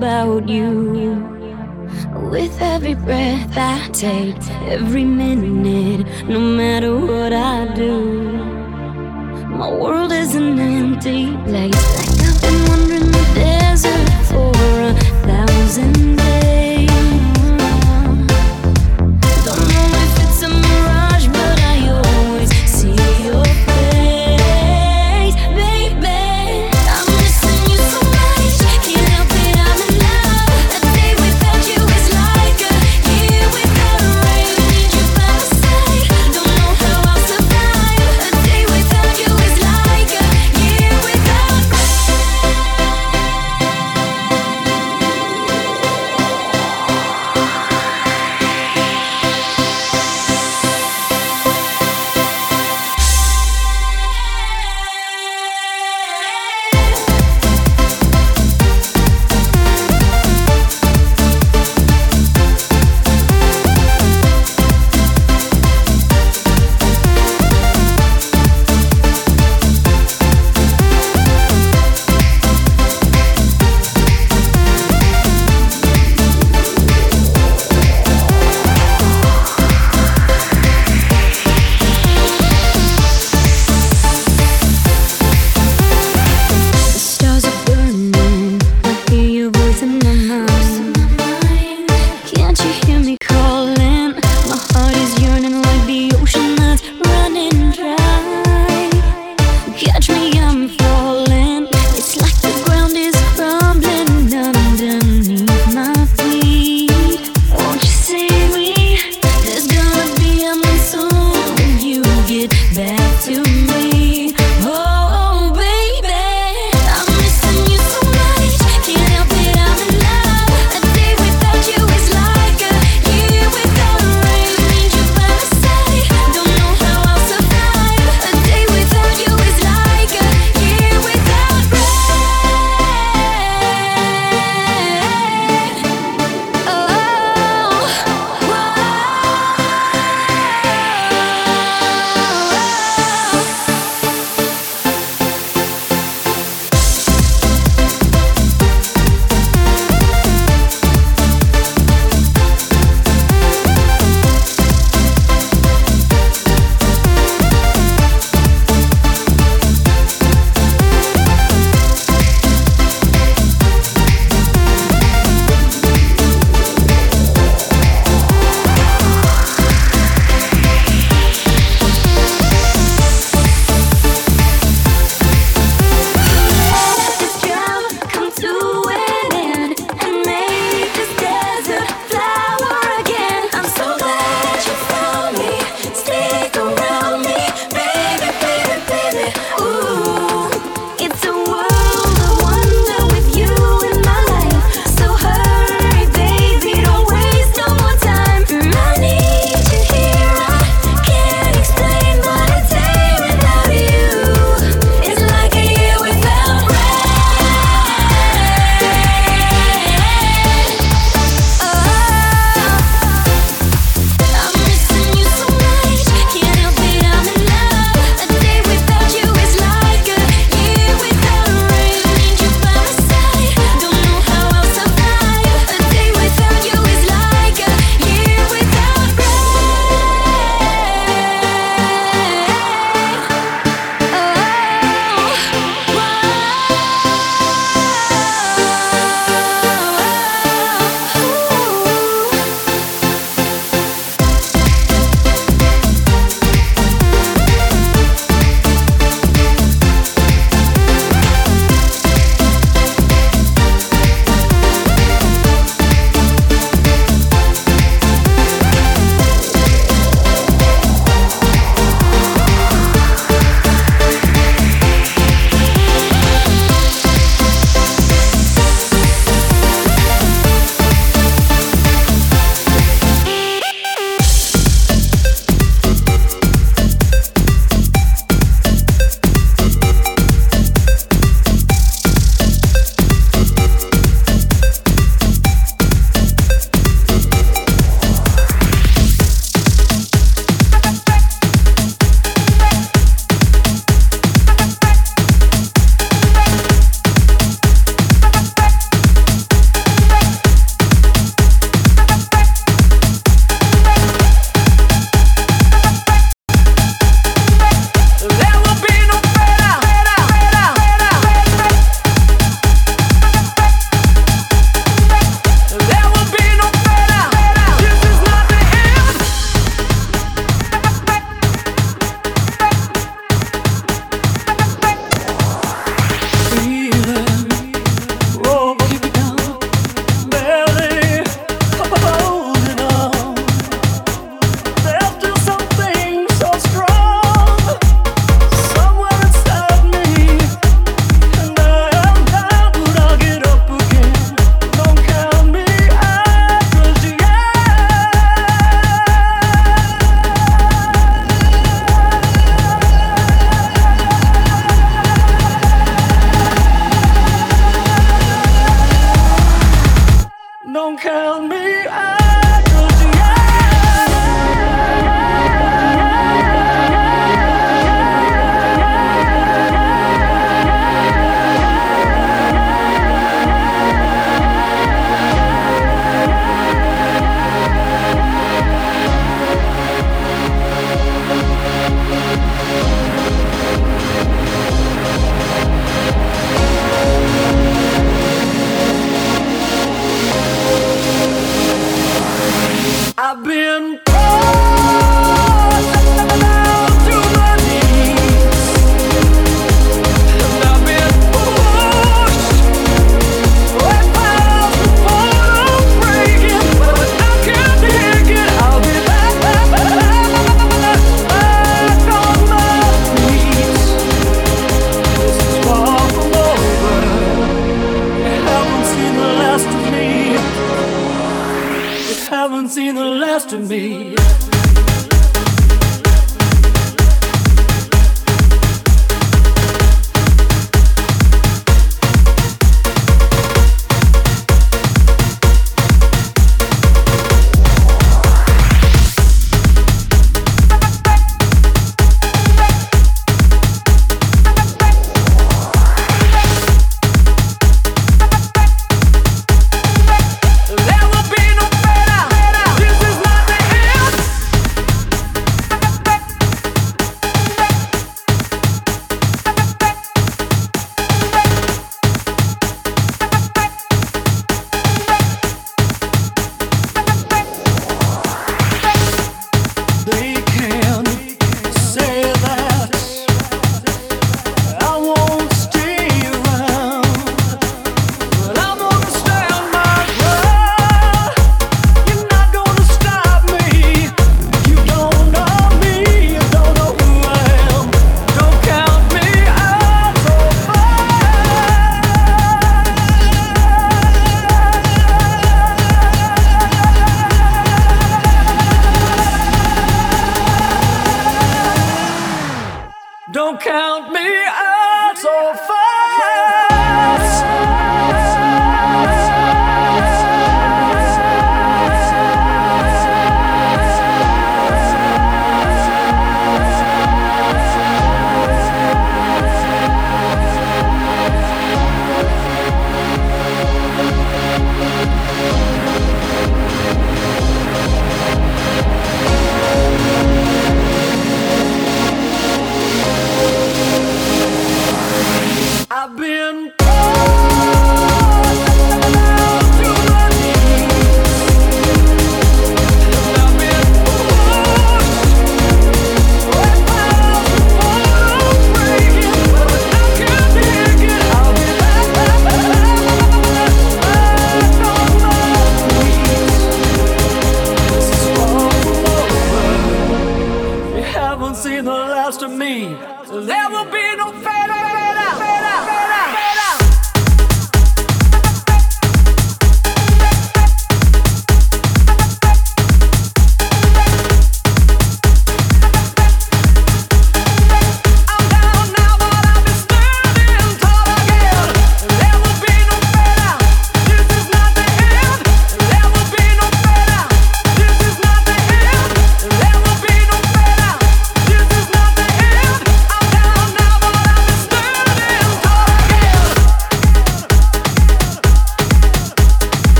about you. With every breath I take, every minute, no matter what I do, my world is an empty place. Like I've been wandering the desert for a thousand days.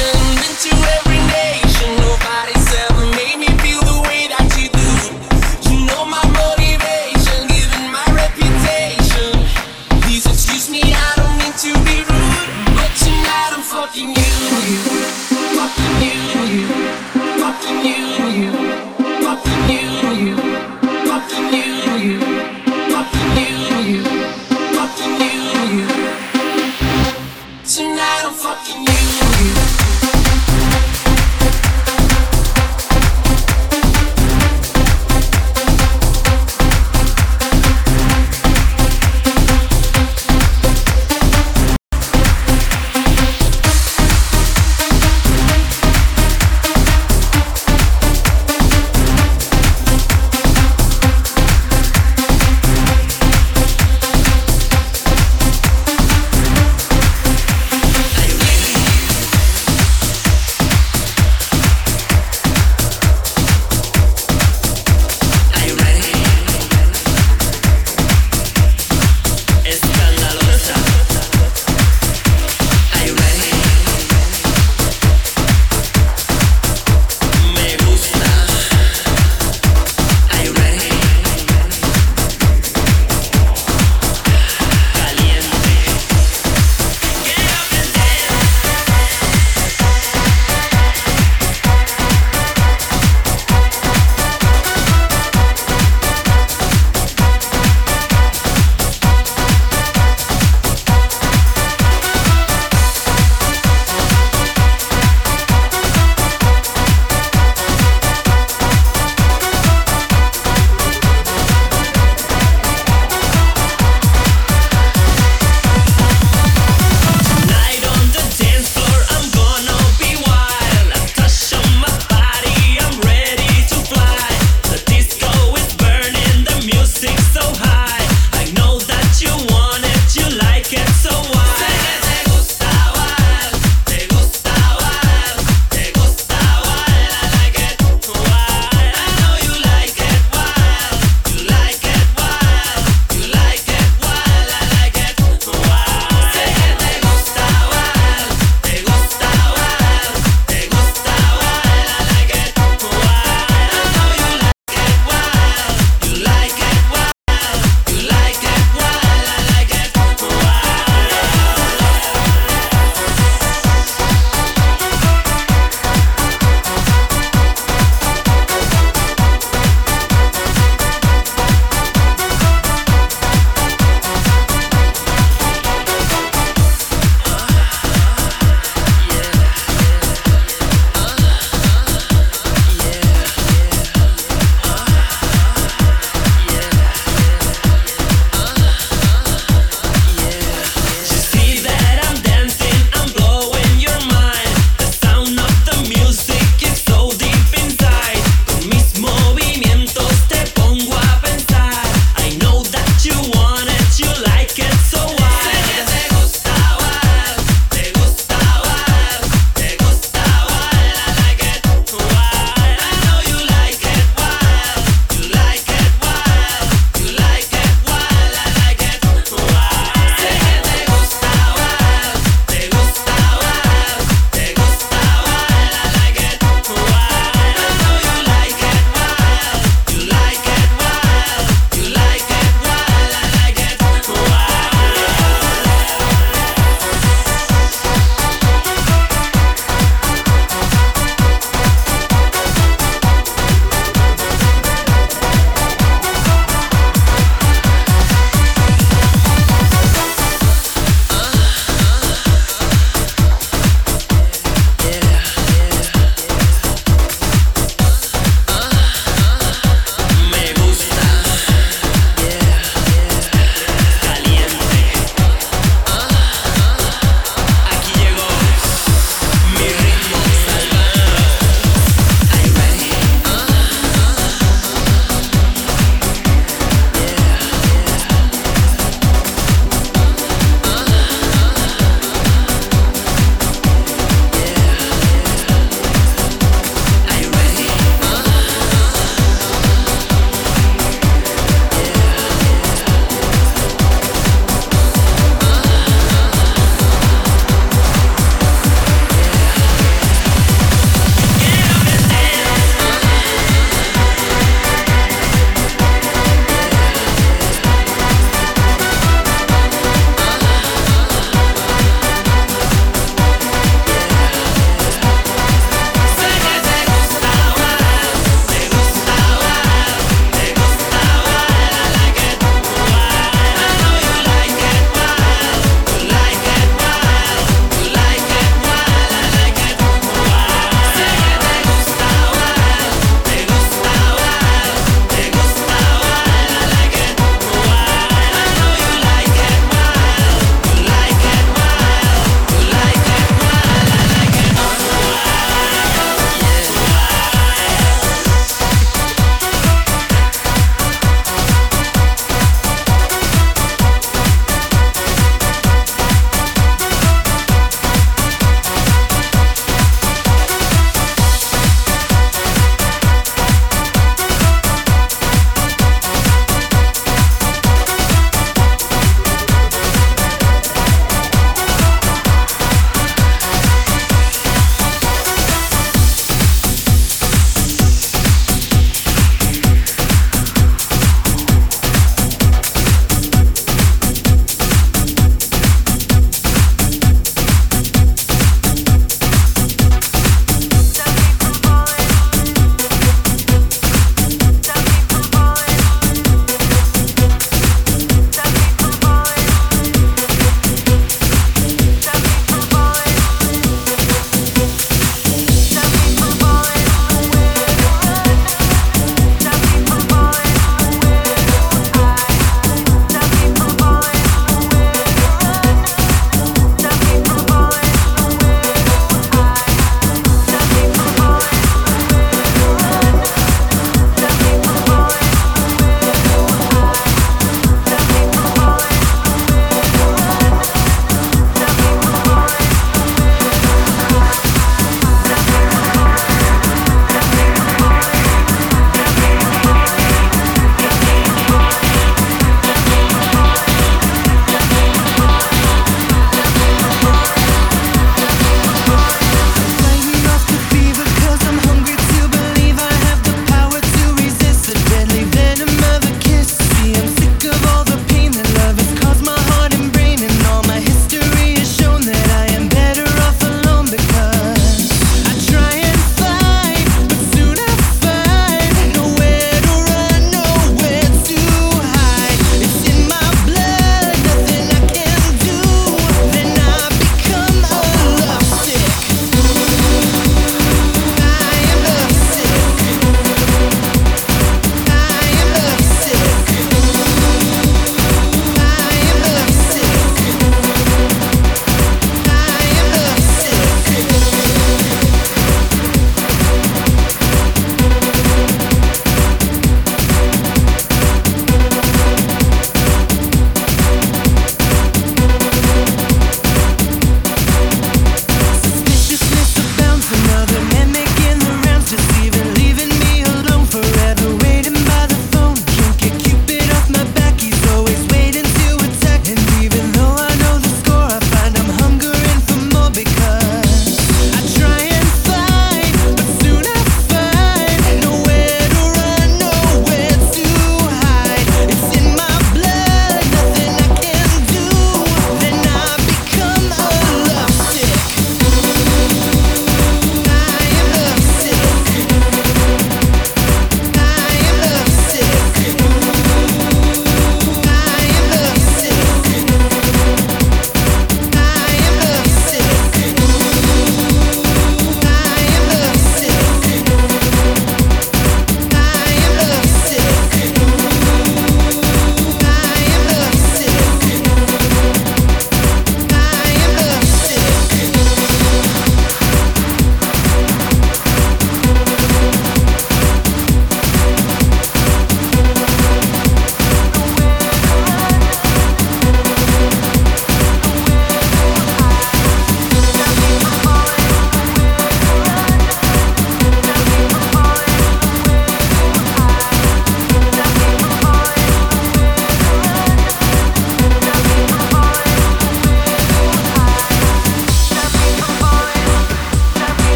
into every